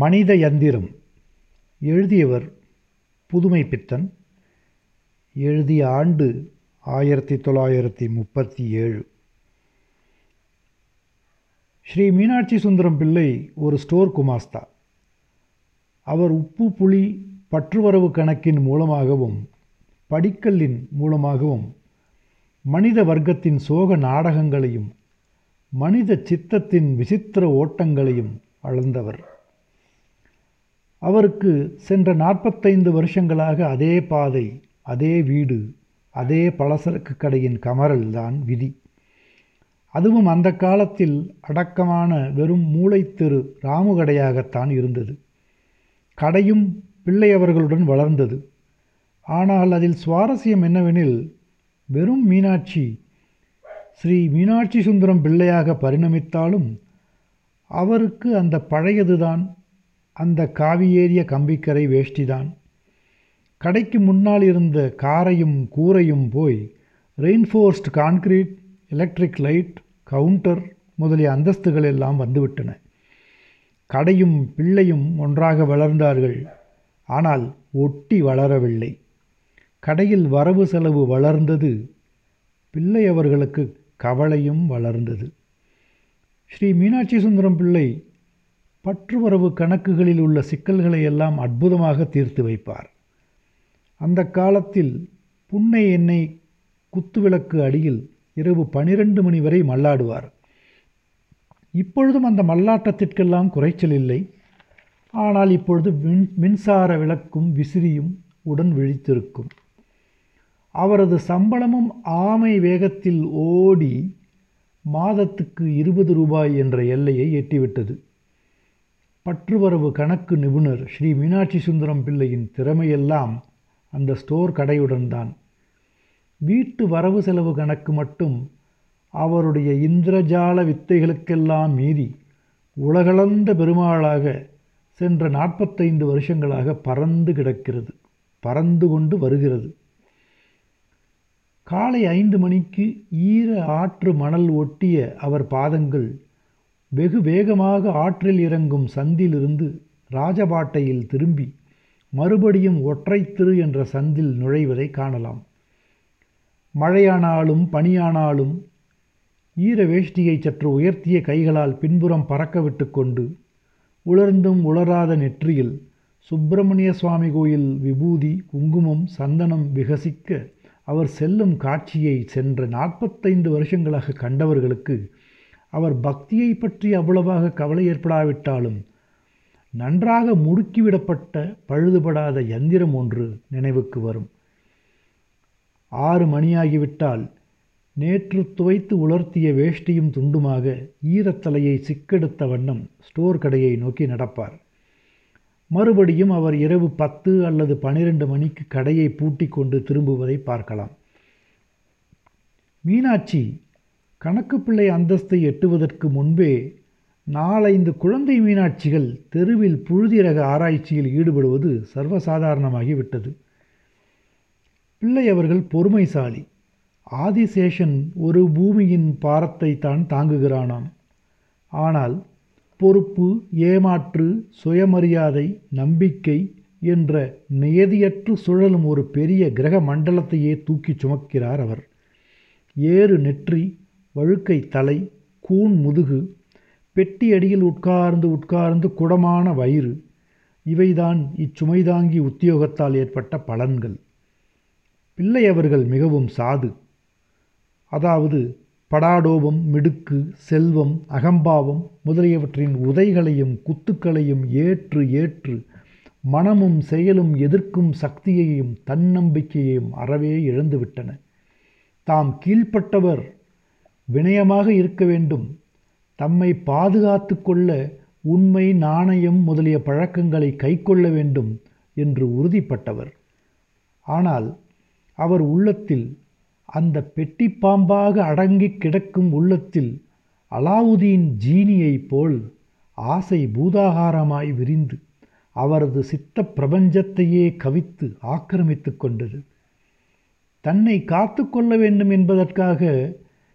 மனித யந்திரம். எழுதியவர் புதுமை பித்தன். எழுதிய ஆண்டு ஆயிரத்தி தொள்ளாயிரத்தி முப்பத்தி ஏழு ஸ்ரீ மீனாட்சி சுந்தரம் பிள்ளை ஒரு ஸ்டோர் குமாஸ்தா. அவர் உப்பு புளி பற்றுவரவு கணக்கின் மூலமாகவும் படிக்கல்லின் மூலமாகவும் மனித வர்க்கத்தின் சோக நாடகங்களையும் மனித சித்தத்தின் விசித்திர ஓட்டங்களையும் அளந்தவர். அவருக்கு சென்ற நாற்பத்தைந்து வருஷங்களாக அதே பாதை அதே வீடு அதே பலசரக்கு கடையின் கமரல் தான் விதி. அதுவும் அந்த காலத்தில் அடக்கமான வெறும் மூளைத்தெரு ராமு கடையாகத்தான் இருந்தது. கடையும் பிள்ளை அவர்களுடன் வளர்ந்தது. ஆனால் அதில் சுவாரஸ்யம் என்னவெனில் வெறும் மீனாட்சி ஸ்ரீ மீனாட்சி சுந்தரம் பிள்ளையாக பரிணமித்தாலும் அவருக்கு அந்த பழையதுதான் அந்த காவியேறிய கம்பிக்கரை வேஷ்டிதான். கடைக்கு முன்னால் இருந்த காரையும் கூரையும் போய் reinforced concrete electric light counter முதலிய அந்தஸ்துகள் எல்லாம் வந்துவிட்டன. கடையும் பிள்ளையும் ஒன்றாக வளர்ந்தார்கள். ஆனால் ஒட்டி வளரவில்லை. கடையில் வரவு செலவு வளர்ந்தது. பிள்ளை அவர்களுக்கு கவலையும் வளர்ந்தது. ஸ்ரீ மீனாட்சி சுந்தரம் பிள்ளை பற்றுவரவு கணக்குகளில் உள்ள சிக்கல்களை எல்லாம் அற்புதமாக தீர்த்து வைப்பார். அந்த காலத்தில் புன்னை எண்ணெய் குத்துவிளக்கு அடியில் இரவு பனிரெண்டு மணி வரை மல்லாடுவார். இப்பொழுதும் அந்த மல்லாட்டத்திற்கெல்லாம் குறைச்சல் இல்லை. ஆனால் இப்பொழுது மின் மின்சார விளக்கும் விசிறியும் உடன் விழித்திருக்கும். அவரது சம்பளமும் ஆமை வேகத்தில் ஓடி மாதத்துக்கு இருபது ரூபாய் என்ற எல்லையை எட்டிவிட்டது. பற்றுவரவு கணக்கு நிபுணர் ஸ்ரீ மீனாட்சி சுந்தரம் பிள்ளையின் திறமையெல்லாம் அந்த ஸ்டோர் கடையுடன் தான். வீட்டு வரவு செலவு கணக்கு மட்டும் அவருடைய இந்திரஜால வித்தைகளுக்கெல்லாம் மீறி உலகளந்த பெருமாளாக சென்ற நாற்பத்தைந்து வருஷங்களாக பறந்து கிடக்கிறது பறந்து கொண்டு வருகிறது. காலை ஐந்து மணிக்கு ஈர ஆற்று மணல் ஒட்டிய அவர் பாதங்கள் வெகு வேகமாக ஆற்றில் இறங்கும் சந்திலிருந்து ராஜபாட்டையில் திரும்பி மறுபடியும் ஒற்றைத்திரு என்ற சந்தில் நுழைவதை காணலாம். மழையானாலும் பனியானாலும் ஈர வேஷ்டியை சற்று உயர்த்திய கைகளால் பின்புறம் பறக்க விட்டு கொண்டு உலர்ந்தும் உலராத நெற்றியில் சுப்பிரமணிய சுவாமி கோயில் விபூதி குங்குமம் சந்தனம் விகசிக்க அவர் செல்லும் காட்சியை சென்ற நாற்பத்தைந்து வருஷங்களாக கண்டவர்களுக்கு அவர் பக்தியை பற்றி அவ்வளவாக கவலை ஏற்படாவிட்டாலும் நன்றாக முடுக்கிவிடப்பட்ட பழுதுபடாத யந்திரம் ஒன்று நினைவுக்கு வரும். ஆறு மணியாகிவிட்டால் நேற்று துவைத்து உலர்த்திய வேஷ்டியும் துண்டுமாக ஈரத்தலையை சிக்கெடுத்த வண்ணம் ஸ்டோர் கடையை நோக்கி நடப்பார். மறுபடியும் அவர் இரவு பத்து அல்லது பனிரெண்டு மணிக்கு கடையை பூட்டி கொண்டு திரும்புவதை பார்க்கலாம். மீனாட்சி கணக்கு பிள்ளை அந்தஸ்தை எட்டுவதற்கு முன்பே நாலைந்து குழந்தை மீனாட்சிகள் தெருவில் புழுதிரக ஆராய்ச்சியில் ஈடுபடுவது சர்வசாதாரணமாகிவிட்டது. பிள்ளை அவர்கள் பொறுமைசாலி. ஆதிசேஷன் ஒரு பூமியின் பாரத்தை தான் தாங்குகிறானாம். ஆனால் பொறுப்பு ஏமாற்று சுயமரியாதை நம்பிக்கை என்ற நியதியற்று சுழலும் ஒரு பெரிய கிரக மண்டலத்தையே தூக்கி சுமக்கிறார் அவர். ஏறு நெற்றி வழுக்கை தலை கூன் முதுகு பெட்டி அடியில் உட்கார்ந்து உட்கார்ந்து குடமான வயிறு இவைதான் இச்சுமைதாங்கி உத்தியோகத்தால் ஏற்பட்ட பலன்கள். பிள்ளை அவர்கள் மிகவும் சாது. அதாவது படாடோபம் மிடுக்கு செல்வம் அகம்பாவம் முதலியவற்றின் உதைகளையும் குத்துக்களையும் ஏற்று ஏற்று மனமும் செயலும் எதிர்க்கும் சக்தியையும் தன்னம்பிக்கையையும் அறவே இழந்துவிட்டன. தாம் கீழ்ப்பட்டவர் வினயமாக இருக்க வேண்டும். தம்மை பாதுகாத்து கொள்ள உண்மை நாணயம் முதலிய பழக்கங்களை கைக்கொள்ள வேண்டும் என்று உறுதிப்பட்டவர். ஆனால் அவர் உள்ளத்தில் அந்த பெட்டி பாம்பாக அடங்கி கிடக்கும் உள்ளத்தில் அலாவுதீன் ஜீனியைப் போல் ஆசை பூதாகாரமாய் விரிந்து அவரது சித்த பிரபஞ்சத்தையே கவித்து ஆக்கிரமித்து கொண்டது. தன்னை காத்து கொள்ள வேண்டும் என்பதற்காக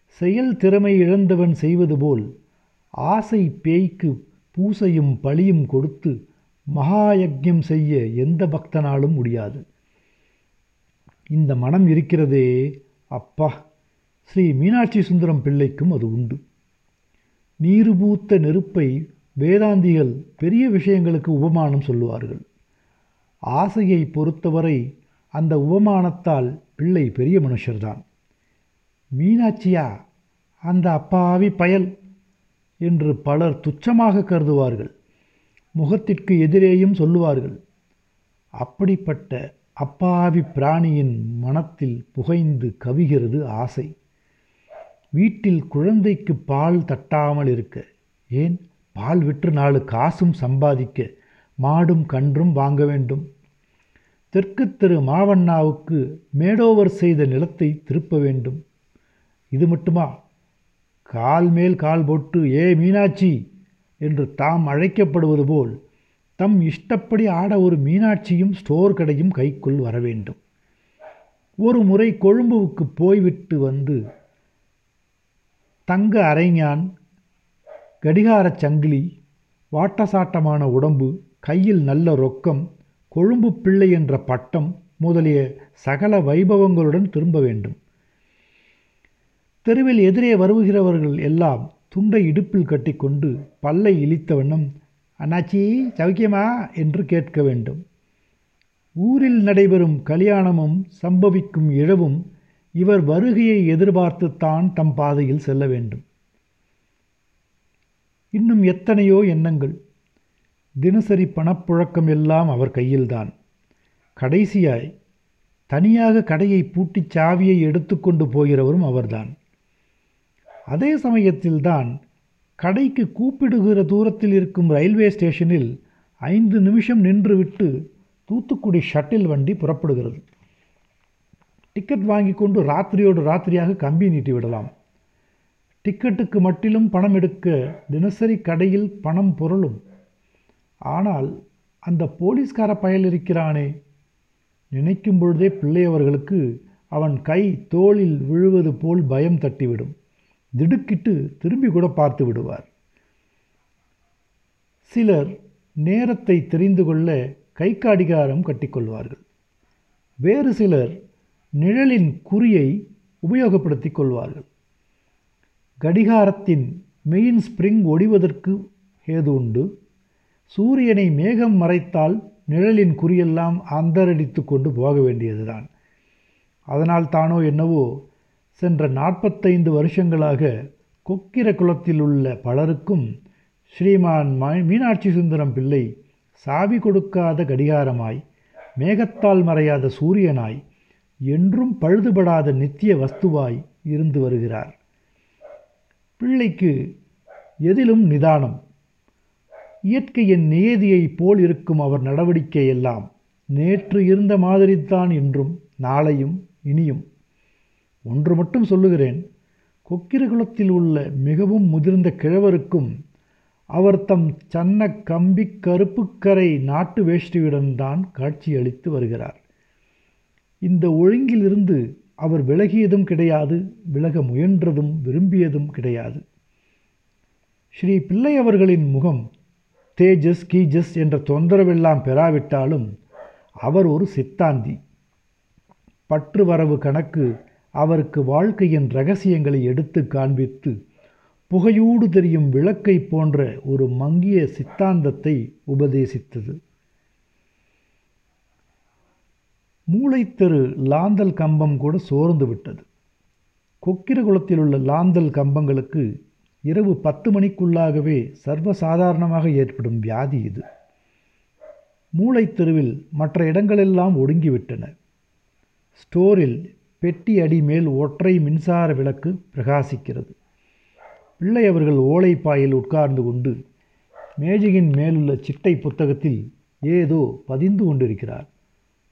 செயல் திறமை இழந்தவன் செய்வது போல் ஆசை பேய்க்கு பூசையும் பழியும் கொடுத்து மகாயஜம் செய்ய எந்த பக்தனாலும் முடியாது. இந்த மனம் இருக்கிறதே அப்பா. ஸ்ரீ மீனாட்சி சுந்தரம் பிள்ளைக்கும் அது உண்டு. நீருபூத்த நெருப்பை வேதாந்திகள் பெரிய விஷயங்களுக்கு உபமானம் சொல்லுவார்கள். ஆசையை பொறுத்தவரை அந்த உபமானத்தால் பிள்ளை பெரிய மனுஷர்தான். மீனாட்சியா அந்த அப்பாவி பயல் என்று பலர் துச்சமாக கருதுவார்கள். முகத்திற்கு எதிரேயும் சொல்லுவார்கள். அப்படிப்பட்ட அப்பாவி பிராணியின் மனத்தில் புகைந்து கவிகிறது ஆசை. வீட்டில் குழந்தைக்கு பால் தட்டாமல் இருக்க ஏன்? பால் விற்று நாலு காசும் சம்பாதிக்க மாடும் கன்றும் வாங்க வேண்டும். தெற்கு தெரு மாவண்ணாவுக்கு மேடோவர் செய்த நிலத்தை திருப்ப வேண்டும். இது மட்டுமா? கால் மேல் கால் போட்டு ஏ மீனாட்சி என்று தாம் அழைக்கப்படுவது போல் தம் இஷ்டப்படி ஆட ஒரு மீனாட்சியும் ஸ்டோர் கடையும் கைக்குள் வர வேண்டும். ஒரு முறை கொழும்புவுக்கு போய்விட்டு வந்து தங்க அரைஞான் கடிகாரச் சங்கிலி வாட்டசாட்டமான உடம்பு கையில் நல்ல ரொக்கம் கொழும்பு பிள்ளை என்ற பட்டம் முதலிய சகல வைபவங்களுடன் திரும்ப வேண்டும். தெருவில் எதிரே வருகிறவர்கள் எல்லாம் துண்டை இடுப்பில் கட்டிக்கொண்டு பல்லை இழித்த வண்ணம் அண்ணாச்சி சௌக்கியமா என்று கேட்க வேண்டும். ஊரில் நடைபெறும் கல்யாணமும் சம்பவிக்கும் இழவும் இவர் வருகையை எதிர்பார்த்துத்தான் தம் பாதையில் செல்ல வேண்டும். இன்னும் எத்தனையோ எண்ணங்கள். தினசரி பணப்புழக்கம் எல்லாம் அவர் கையில்தான். கடைசியாய் தனியாக கடையை பூட்டிச் சாவியை எடுத்துக்கொண்டு போகிறவரும் அவர்தான். அதே சமயத்தில்தான் கடைக்கு கூப்பிடுகிற தூரத்தில் இருக்கும் ரயில்வே ஸ்டேஷனில் ஐந்து நிமிஷம் நின்றுவிட்டு தூத்துக்குடி ஷட்டில் வண்டி புறப்படுகிறது. டிக்கெட் வாங்கி கொண்டு ராத்திரியோடு ராத்திரியாக கம்பி நீட்டி விடலாம். டிக்கெட்டுக்கு மட்டிலும் பணம் எடுக்க தினசரி கடையில் பணம் பொருளும். ஆனால் அந்த போலீஸ்கார பயல் இருக்கிறானே. நினைக்கும் பொழுதே பிள்ளையவர்களுக்கு அவன் கை தோளில் விழுவது போல் பயம் தட்டிவிடும். திடுக்கிட்டு திரும்பி கூட பார்த்து விடுவார். சிலர் நேரத்தை தெரிந்து கொள்ள கை காடிகாரம் கட்டிக்கொள்வார்கள். வேறு சிலர் நிழலின் குறியை உபயோகப்படுத்திக் கொள்வார்கள். கடிகாரத்தின் மெயின் ஸ்ப்ரிங் ஒடிவதற்கு ஏது உண்டு. சூரியனை மேகம் மறைத்தால் நிழலின் குறியெல்லாம் அந்தரடித்து கொண்டு போக வேண்டியதுதான். அதனால் தானோ என்னவோ சென்ற நாற்பத்தைந்து வருஷங்களாக கொக்கிர குளத்தில் உள்ள பலருக்கும் ஸ்ரீமான் மீனாட்சி சுந்தரம் பிள்ளை சாவி கொடுக்காத கடிகாரமாய் மேகத்தால் மறையாத சூரியனாய் என்றும் பழுதுபடாத நித்திய வஸ்துவாய் இருந்து வருகிறார். பிள்ளைக்கு எதிலும் நிதானம். இயற்கையின் நியதியைப் போல் இருக்கும் அவர் நடவடிக்கை எல்லாம் நேற்று இருந்த மாதிரித்தான் இன்றும் நாளையும் இனியும். ஒன்று மட்டும் சொல்லுகிறேன். கொக்கிரகுலத்தில் உள்ள மிகவும் முதிர்ந்த கிழவருக்கும் அவர் தம் சன்ன கம்பி கருப்புக்கரை நாட்டு வேஷ்டியுடன் தான் காட்சியளித்து வருகிறார். இந்த ஒழுங்கிலிருந்து அவர் விலகியதும் கிடையாது விலக முயன்றதும் விரும்பியதும் கிடையாது. ஸ்ரீ பிள்ளை அவர்களின் முகம் தேஜஸ் கீஜஸ் என்ற தொந்தரவெல்லாம் பெறாவிட்டாலும் அவர் ஒரு சித்தாந்தி. பற்று வரவு கணக்கு அவருக்கு வாழ்க்கையின் ரகசியங்களை எடுத்து காண்பித்து புகையூடு தெரியும் விளக்கை போன்ற ஒரு மங்கிய சித்தாந்தத்தை உபதேசித்தது. மூளைத்தெரு லாந்தல் கம்பம் கூட சோர்ந்து விட்டது. கொக்கிரகுளத்தில் உள்ள லாந்தல் கம்பங்களுக்கு இரவு பத்து மணிக்குள்ளாகவே சர்வசாதாரணமாக ஏற்படும் வியாதி இது. மூளைத்தெருவில் மற்ற இடங்களெல்லாம் ஒடுங்கிவிட்டன. ஸ்டோரில் பெட்டி அடி மேல் ஒற்றை மின்சார விளக்கு பிரகாசிக்கிறது. பிள்ளை அவர்கள் ஓலைப்பாயில் உட்கார்ந்து கொண்டு மேஜையின் மேலுள்ள சிட்டை புத்தகத்தில் ஏதோ பதிந்து கொண்டிருக்கிறார்.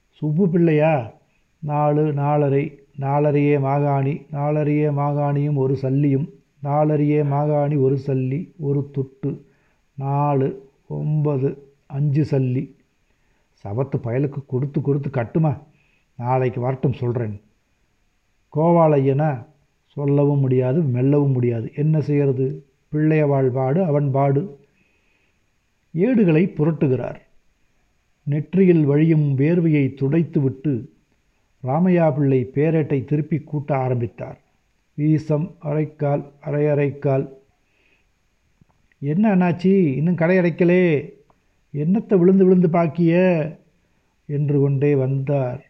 சுப்பு பிள்ளையா நாலு நாலரை நாலரையே மாகாணி நாலரையே மாகாணியும் ஒரு சல்லியும் நாலரையே மாகாணி ஒரு சல்லி ஒரு துட்டு நாலு ஒன்பது அஞ்சு சல்லி. சவத்து பயலுக்கு கொடுத்து கொடுத்து கட்டுமா? நாளைக்கு வரட்டும் சொல்கிறேன் கோவாலையனா சொல்லவும் முடியாது மெல்லவும் முடியாது. என்ன செய்கிறது? பிள்ளைய வாழ்பாடு அவன் பாடு. ஏடுகளை புரட்டுகிறார். நெற்றியில் வழியும் வேர்வையை துடைத்துவிட்டு ராமையா பிள்ளை பேரேட்டை திருப்பி கூட்ட ஆரம்பித்தார். வீசம் அரைக்கால் அரை அரைக்கால் என்ன அண்ணாச்சி இன்னும் கடை அடைக்கலே? என்னத்தை விழுந்து விழுந்து பாக்கிய? என்று கொண்டே வந்தார்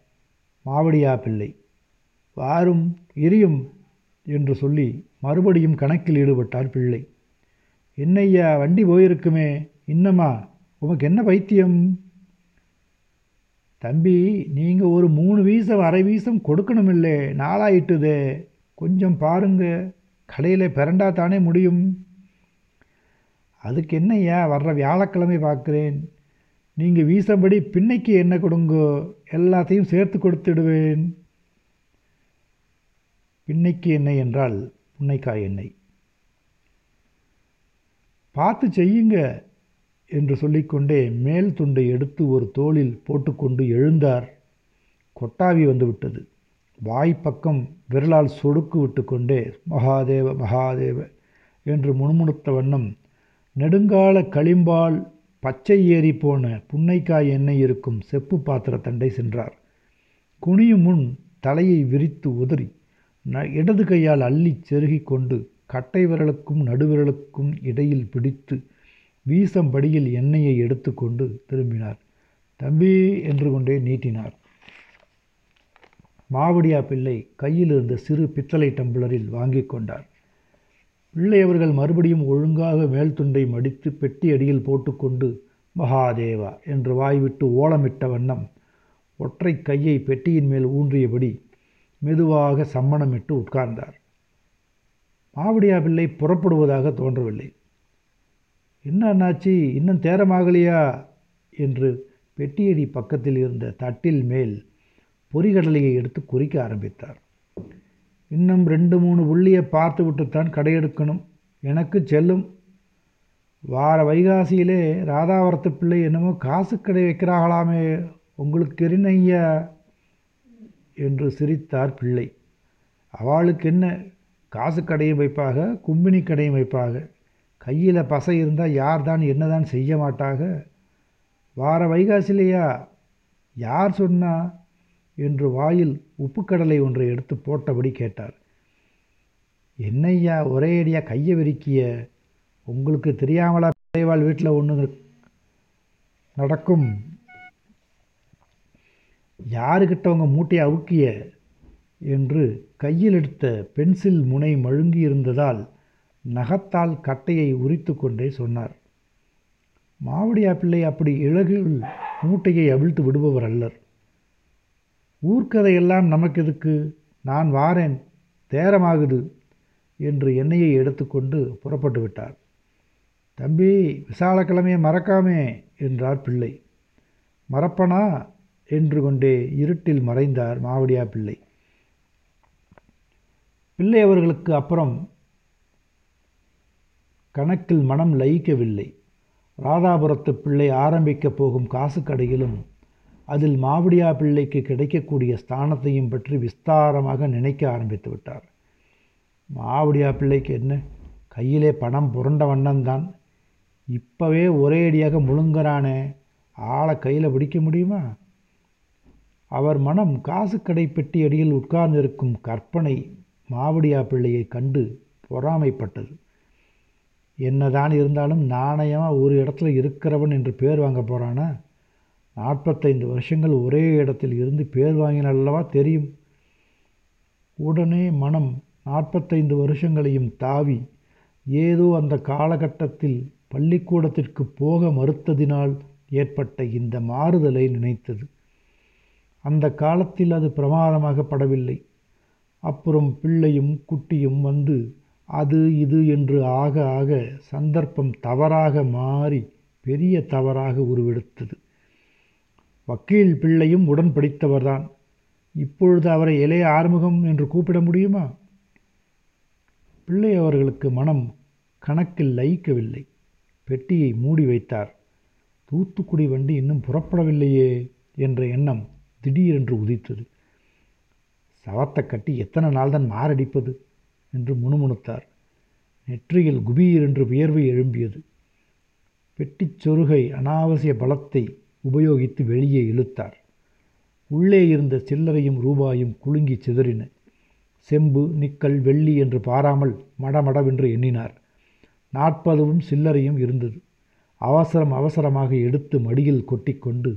மாவடியா பிள்ளை. வாரும் எரியும் என்று சொல்லி மறுபடியும் கணக்கில் ஈடுபட்டார் பிள்ளை. என்னய்யா வண்டி போயிருக்குமே இன்னம்மா உமக்கு என்ன பைத்தியம்? தம்பி நீங்கள் ஒரு மூணு வீசம் அரை வீசம் கொடுக்கணுமில்லே நாளாயிட்டுதே கொஞ்சம் பாருங்க கடையில் பிறண்டா தானே முடியும். அதுக்கு என்னய்யா வர்ற வியாழக்கிழமை பார்க்குறேன். நீங்கள் வீசபடி பின்னைக்கு என்ன கொடுங்கோ எல்லாத்தையும் சேர்த்து கொடுத்துடுவேன். பின்னைக்கு எண்ணெய் என்றால் புன்னைக்காய் எண்ணெய். பார்த்து செய்யுங்க என்று சொல்லிக்கொண்டே மேல் துண்டை எடுத்து ஒரு தோளில் போட்டுக்கொண்டு எழுந்தார். கொட்டாவி வந்துவிட்டது. வாய்ப்பக்கம் விரலால் சொடுக்கு விட்டு கொண்டே மகாதேவ மகாதேவ என்று முணுமுணுத்த வண்ணம் நெடுங்கால களிம்பால் பச்சை ஏறி போன புன்னைக்காய் எண்ணெய் இருக்கும் செப்பு பாத்திர தண்டை சென்றார். குனியும் முன் தலையை விரித்து உதறி இடது கையால் அள்ளி செருகி கொண்டு கட்டை விரலுக்கும் நடுவிரலுக்கும் இடையில் பிடித்து வீசம்படியில் எண்ணெயை எடுத்துக்கொண்டு திரும்பினார். தம்பி என்று கொண்டே நீட்டினார். மாவடியா பிள்ளை கையில் இருந்த சிறு பித்தளை டம்ளரில் வாங்கி கொண்டார். பிள்ளை அவர்கள் மறுபடியும் ஒழுங்காக மேல் துண்டை மடித்து பெட்டி அடியில் போட்டுக்கொண்டு மகாதேவா என்று வாய்விட்டு ஓலமிட்ட வண்ணம் ஒற்றை கையை பெட்டியின் மேல் ஊன்றியபடி மெதுவாக சம்மணமிட்டு உட்கார்ந்தார். மாவடியா பிள்ளை புறப்படுவதாக தோன்றவில்லை. என்ன அண்ணாச்சி இன்னும் தேரமாகலையா? என்று பெட்டியடி பக்கத்தில் இருந்த தட்டில் மேல் பொறிகடலையை எடுத்து குறிக்க ஆரம்பித்தார். இன்னும் ரெண்டு மூணு புள்ளியை பார்த்து விட்டுத்தான் கடையெடுக்கணும். எனக்கு செல்லும். வார வைகாசியிலே ராதாவரத்து பிள்ளை என்னமோ காசு கடை வைக்கிறார்களாமே உங்களுக்கு தெரியும் ஐயா. என்று சிரித்தார் பிள்ளை. அவளுக்கு என்ன காசு கடையும் வைப்பாக கும்பினி கடையும் வைப்பாக. கையில் பசை இருந்தால் யார் தான் என்ன தான் செய்ய மாட்டாக? வார வைகாசிலையா? யார் சொன்னா? என்று வாயில் உப்புக்கடலை ஒன்றை எடுத்து போட்டபடி கேட்டார். என்னய்யா ஒரே அடியாக கையை விரிக்கிய உங்களுக்கு தெரியாமலா பிள்ளைவாள் வீட்டில் ஒன்று நடக்கும்? யாருக்கிட்ட உங்கள் மூட்டையை அவுக்கிய என்று கையில் எடுத்த பென்சில் முனை மழுங்கி இருந்ததால் நகத்தால் கட்டையை உரித்து கொண்டே சொன்னார். மாவடியா பிள்ளை அப்படி இழகில் மூட்டையை அவிழ்த்து விடுபவர் அல்லர். ஊர்க்கதையெல்லாம் நமக்கு எதுக்கு நான் வாரேன் தேரமாகுது என்று எண்ணெயை எடுத்துக்கொண்டு புறப்பட்டு விட்டார். தம்பி விசாலக்கிழமையை மறக்காமே என்றார் பிள்ளை. மறப்பனா? என்று கொண்டே இருட்டில் மறைந்தார் மாவடியா பிள்ளை. பிள்ளை அவர்களுக்கு அப்புறம் கணக்கில் மனம் லயிக்கவில்லை. ராதாபுரத்து பிள்ளை ஆரம்பிக்கப் போகும் காசு கடையிலும் அதில் மாவடியா பிள்ளைக்கு கிடைக்கக்கூடிய ஸ்தானத்தையும் பற்றி விஸ்தாரமாக நினைக்க ஆரம்பித்து விட்டார். மாவடியா பிள்ளைக்கு என்ன? கையிலே பணம் புரண்ட வண்ணம்தான். இப்போவே ஒரே அடியாக முழுங்குறானே. ஆளை கையில் பிடிக்க முடியுமா? அவர் மனம் காசு கடை பெட்டி அடியில் உட்கார்ந்திருக்கும் கற்பனை மாவடியா பிள்ளையை கண்டு பொறாமைப்பட்டது. என்னதான் இருந்தாலும் நாணயமாக ஒரு இடத்துல இருக்கிறவன் என்று பேர் வாங்க போகிறானா நாற்பத்தைந்து வருஷங்கள் ஒரே இடத்தில் இருந்து பேர் வாங்கினல்லவா தெரியும்? உடனே மனம் நாற்பத்தைந்து வருஷங்களையும் தாவி ஏதோ அந்த காலகட்டத்தில் பள்ளிக்கூடத்திற்கு போக மறுத்ததினால் ஏற்பட்ட இந்த மாறுதலை நினைத்தது. அந்த காலத்தில் அது பிரமாதமாகப்படவில்லை. அப்புறம் பிள்ளையும் குட்டியும் வந்து அது இது என்று ஆக ஆக சந்தர்ப்பம் தவறாக மாறி பெரிய தவறாக உருவெடுத்தது. வக்கீல் பிள்ளையும் உடன் படித்தவர்தான் இப்பொழுது அவரை இளைய ஆறுமுகம் என்று கூப்பிட முடியுமா? பிள்ளை அவர்களுக்கு மனம் கணக்கில் லயிக்கவில்லை. பெட்டியை மூடி வைத்தார். தூத்துக்குடி வண்டி இன்னும் புறப்படவில்லையே என்ற எண்ணம் திடீரென்று உதித்தது. சவத்தை கட்டி எத்தனை நாள்தான் மாரடிப்பது என்று முணுமுணுத்தார். நெற்றியில் குபீர் என்று வியர்வை எழும்பியது. பெட்டிச் சொருகை அனாவசிய பலத்தை உபயோகித்து வெளியே இழுத்தார். உள்ளே இருந்த சில்லறையும் ரூபாயும் குலுங்கி சிதறின. செம்பு நிக்கல் வெள்ளி என்று பாராமல் மடமடவென்று எண்ணினார். நாற்பதுவும் சில்லறையும் இருந்தது. அவசரம் அவசரமாக எடுத்து மடியில் கொட்டிக்கொண்டு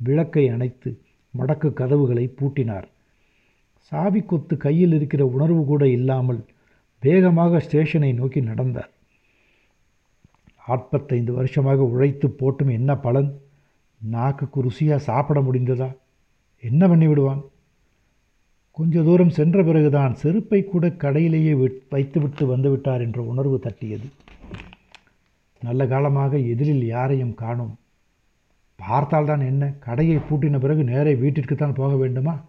விளக்கை அணைத்து மடக்கு கதவுகளை பூட்டினார். சாவி கொத்து கையில் இருக்கிற உணர்வு கூட இல்லாமல் வேகமாக ஸ்டேஷனை நோக்கி நடந்தார். நாற்பத்தைந்து வருஷமாக உழைத்து போட்டும் என்ன பலன்? நாக்குக்கு ருசியாக சாப்பிட முடிந்ததா? என்ன பண்ணி விடுவான்? கொஞ்ச தூரம் சென்ற பிறகுதான் செருப்பை கூட கடையிலேயே வைத்துவிட்டு வந்துவிட்டார் என்ற உணர்வு தட்டியது. நல்ல காலமாக எதிரில் யாரையும் காணோம். பார்த்தால்தான் என்ன? கடையை பூட்டின பிறகு நேரே வீட்டிற்கு தான் போக வேண்டுமா?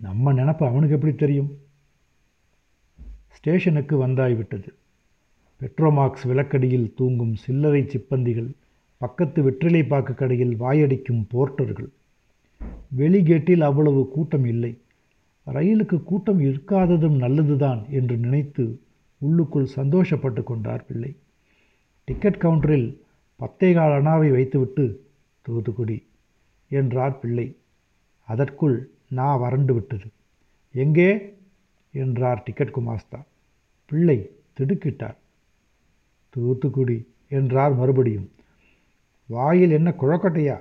நம்ம நினப்பு அவனுக்கு எப்படி தெரியும்? ஸ்டேஷனுக்கு வந்தாய்விட்டது. பெட்ரோமாக்ஸ் விளக்கடியில் தூங்கும் சில்லறை சிப்பந்திகள் பக்கத்து வெற்றிலை பாக்கு கடையில் வாயடிக்கும் போர்ட்டர்கள். வெளிகேட்டில் அவ்வளவு கூட்டம் இல்லை. ரயிலுக்கு கூட்டம் இருக்காததும் நல்லதுதான் என்று நினைத்து உள்ளுக்குள் சந்தோஷப்பட்டு கொண்டார் பிள்ளை. டிக்கெட் கவுண்டரில் பத்தே கால் அணாவை வைத்துவிட்டு தூத்துக்குடி என்றார் பிள்ளை. அதற்குள் நான் வறண்டு விட்டது. எங்கே? என்றார் டிக்கெட் குமாஸ்தா. பிள்ளை திடுக்கிட்டார். தூத்துக்குடி என்றார் மறுபடியும். வாயில் என்ன குழக்கட்டையா?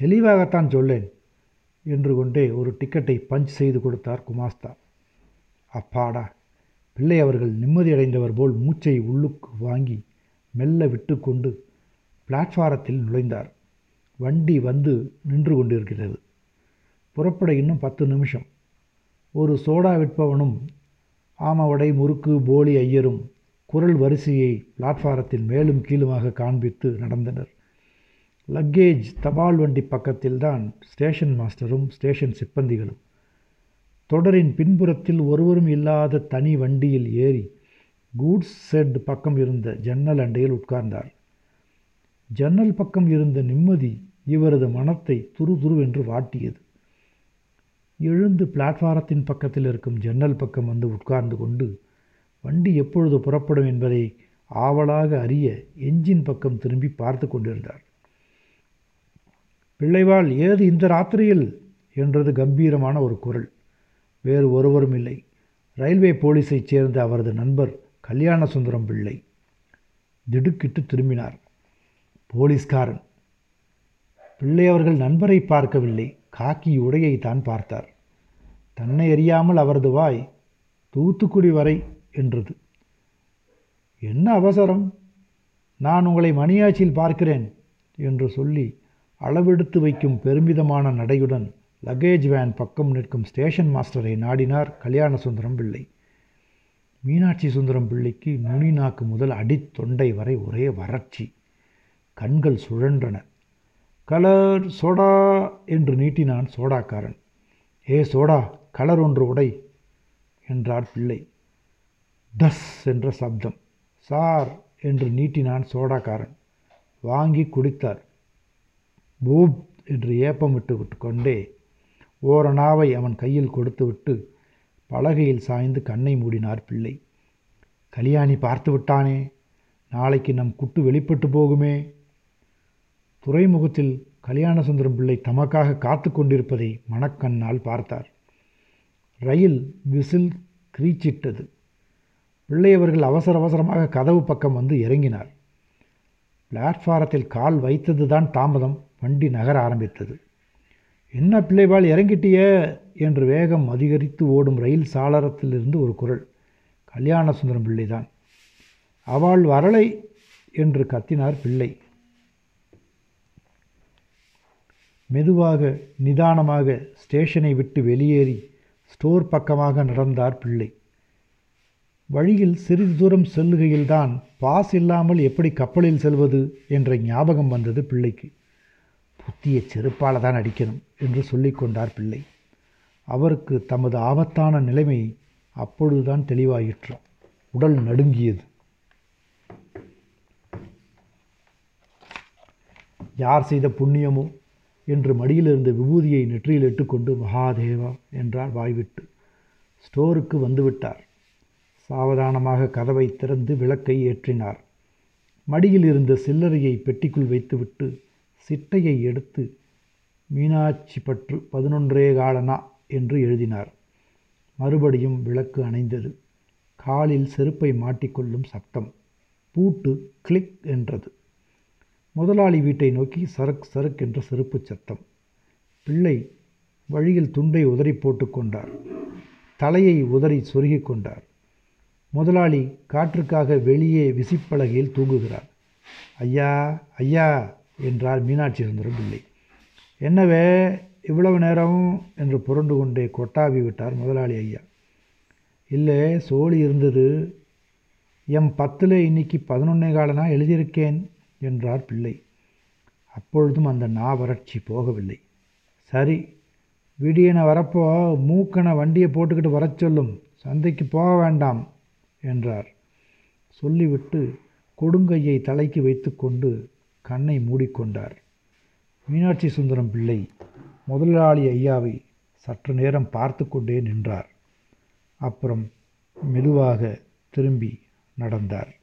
தெளிவாகத்தான் சொல்லேன் என்று கொண்டே ஒரு டிக்கெட்டை பஞ்ச் செய்து கொடுத்தார் குமாஸ்தா. அப்பாடா! பிள்ளை அவர்கள் நிம்மதியடைந்தவர் போல் மூச்சை உள்ளுக்கு வாங்கி மெல்ல விட்டுக்கொண்டு பிளாட்ஃபாரத்தில் நுழைந்தார். வண்டி வந்து நின்று கொண்டிருக்கிறது. புறப்பட இன்னும் பத்து நிமிஷம். ஒரு சோடா விற்பவனும் ஆமவடை முறுக்கு போலி ஐயரும் குரல் வரிசையை பிளாட்ஃபாரத்தில் மேலும் கீழுமாக காண்பித்து நடந்தனர். லக்கேஜ் தபால் வண்டி பக்கத்தில்தான் ஸ்டேஷன் மாஸ்டரும் ஸ்டேஷன் சிப்பந்திகளும். தொடரின் பின்புறத்தில் ஒருவரும் இல்லாத தனி வண்டியில் ஏறி கூட்ஸ் செட் பக்கம் இருந்த ஜன்னல் அண்டையில் உட்கார்ந்தார். ஜன்னல் பக்கம் இருந்த நிம்மதி இவரது மனத்தை துருதுருவென்று வாட்டியது. எழுந்து பிளாட்பாரத்தின் பக்கத்தில் இருக்கும் ஜன்னல் பக்கம் வந்து உட்கார்ந்து கொண்டு வண்டி எப்பொழுது புறப்படும் என்பதை ஆவலாக அறிய எஞ்சின் பக்கம் திரும்பி பார்த்து கொண்டிருந்தார். பிள்ளைவாள் ஏது இந்த ராத்திரியில்? என்றது கம்பீரமான ஒரு குரல். வேறு ஒருவரும் இல்லை. ரயில்வே போலீஸைச் சேர்ந்த அவரது நண்பர் கல்யாண சுந்தரம் பிள்ளை திடுக்கிட்டு திரும்பினார். போலீஸ்காரன் பிள்ளை அவர்கள் நண்பரை பார்க்கவில்லை. காக்கி உடையை தான் பார்த்தார். தன்னை அறியாமல் அவரது வாய் தூத்துக்குடி வரை என்றது. என்ன அவசரம்? நான் உங்களை மணியாச்சியில் பார்க்கிறேன் என்று சொல்லி அளவெடுத்து வைக்கும் பெருமிதமான நடையுடன் லக்கேஜ் வேன் பக்கம் நிற்கும் ஸ்டேஷன் மாஸ்டரை நாடினார் கல்யாண சுந்தரம் பிள்ளை. மீனாட்சி சுந்தரம் பிள்ளைக்கு நுனி நாக்கு முதல் அடித்தொண்டை வரை ஒரே வறட்சி. கண்கள் சுழன்றன. கலர் சோடா என்று நீட்டினான் சோடாக்காரன். ஏ சோடா கலர் ஒன்று உடை என்றார் பிள்ளை. டஸ் என்ற சப்தம். சார் என்று நீட்டினான் சோடாக்காரன். வாங்கி குடித்தார். பூப் என்று ஏப்பமிட்டு விட்டு கொண்டே ஓரணாவை அவன் கையில் கொடுத்துவிட்டு பலகையில் சாய்ந்து கண்ணை மூடினார் பிள்ளை. கல்யாணி பார்த்து விட்டானே நாளைக்கு நம் குட்டு வெளிப்பட்டு போகுமே துறைமுகத்தில் கல்யாணசுந்தரம் பிள்ளை தமக்காக காத்து கொண்டிருப்பதை மணக்கண்ணால் பார்த்தார். ரயில் விசில் கிரீச்சிட்டது. பிள்ளையவர்கள் அவசர அவசரமாக கதவு பக்கம் வந்து இறங்கினார். பிளாட்ஃபாரத்தில் கால் வைத்தது தான் தாமதம். வண்டி நகர ஆரம்பித்தது. என்ன பிள்ளைவாள் இறங்கிட்டிய? என்று வேகம் அதிகரித்து ஓடும் ரயில் சாளரத்திலிருந்து ஒரு குரல். கல்யாண சுந்தரம் பிள்ளைதான். அவள் வரலை? என்று கத்தினார் பிள்ளை. மெதுவாக நிதானமாக ஸ்டேஷனை விட்டு வெளியேறி ஸ்டோர் பக்கமாக நடந்தார் பிள்ளை. வழியில் சிறிது தூரம் செல்லுகையில்தான் பாஸ் இல்லாமல் எப்படி கப்பலில் செல்வது என்ற ஞாபகம் வந்தது பிள்ளைக்கு. புத்திய செருப்பால் தான் அடிக்கணும் என்று சொல்லிக்கொண்டார் பிள்ளை. அவருக்கு தமது ஆபத்தான நிலைமை அப்பொழுதுதான் தெளிவாயிற்று. உடல் நடுங்கியது. யார் செய்த புண்ணியமோ என்று மடியிலிருந்த விபூதியை நெற்றியில் இட்டுக்கொண்டு மகாதேவா என்றார் வாய்விட்டு. ஸ்டோருக்கு வந்துவிட்டார். சாவதானமாக கதவை திறந்து விளக்கை ஏற்றினார். மடியில் இருந்த சில்லறையை பெட்டிக்குள் வைத்துவிட்டு சிட்டையை எடுத்து மீனாட்சி பற்று பதினொன்றே காலனா என்று எழுதினார். மறுபடியும் விளக்கு அணைந்தது. காலில் செருப்பை மாட்டிக்கொள்ளும் சத்தம். பூட்டு கிளிக் என்றது. முதலாளி வீட்டை நோக்கி சரக் சரக் என்ற செருப்புச் சத்தம். பிள்ளை வழியில் துண்டை உதறி போட்டுக்கொண்டார் தலையை உதறி சொருகிக் கொண்டார். முதலாளி காற்றுக்காக வெளியே விசிப்பலகையில் தூங்குகிறார். ஐயா ஐயா என்றார் மீனாட்சி சுந்தரம் பிள்ளை. என்னவே இவ்வளவு நேரம் என்று புரண்டு கொண்டே கொட்டாவி விட்டார் முதலாளி ஐயா. இல்லை சோழி இருந்தது. எம் பத்தில் இன்னைக்கு பதினொன்னே காலனா எழுதியிருக்கேன். என்றார் பிள்ளை. அப்பொழுதும் அந்த நா வறட்சி போகவில்லை. சரி விடியனை வரப்போ மூக்கனை வண்டியை போட்டுக்கிட்டு வரச் சொல்லும். சந்தைக்கு போக வேண்டாம் என்றார். சொல்லிவிட்டு கொடுங்கையை தலைக்கு வைத்துக்கொண்டு கண்ணை மூடிக்கொண்டார். மீனாட்சி சுந்தரம் பிள்ளை முதலாளி ஐயாவை சற்று நேரம் பார்த்து கொண்டே நின்றார். அப்புறம் மெதுவாக திரும்பி நடந்தார்.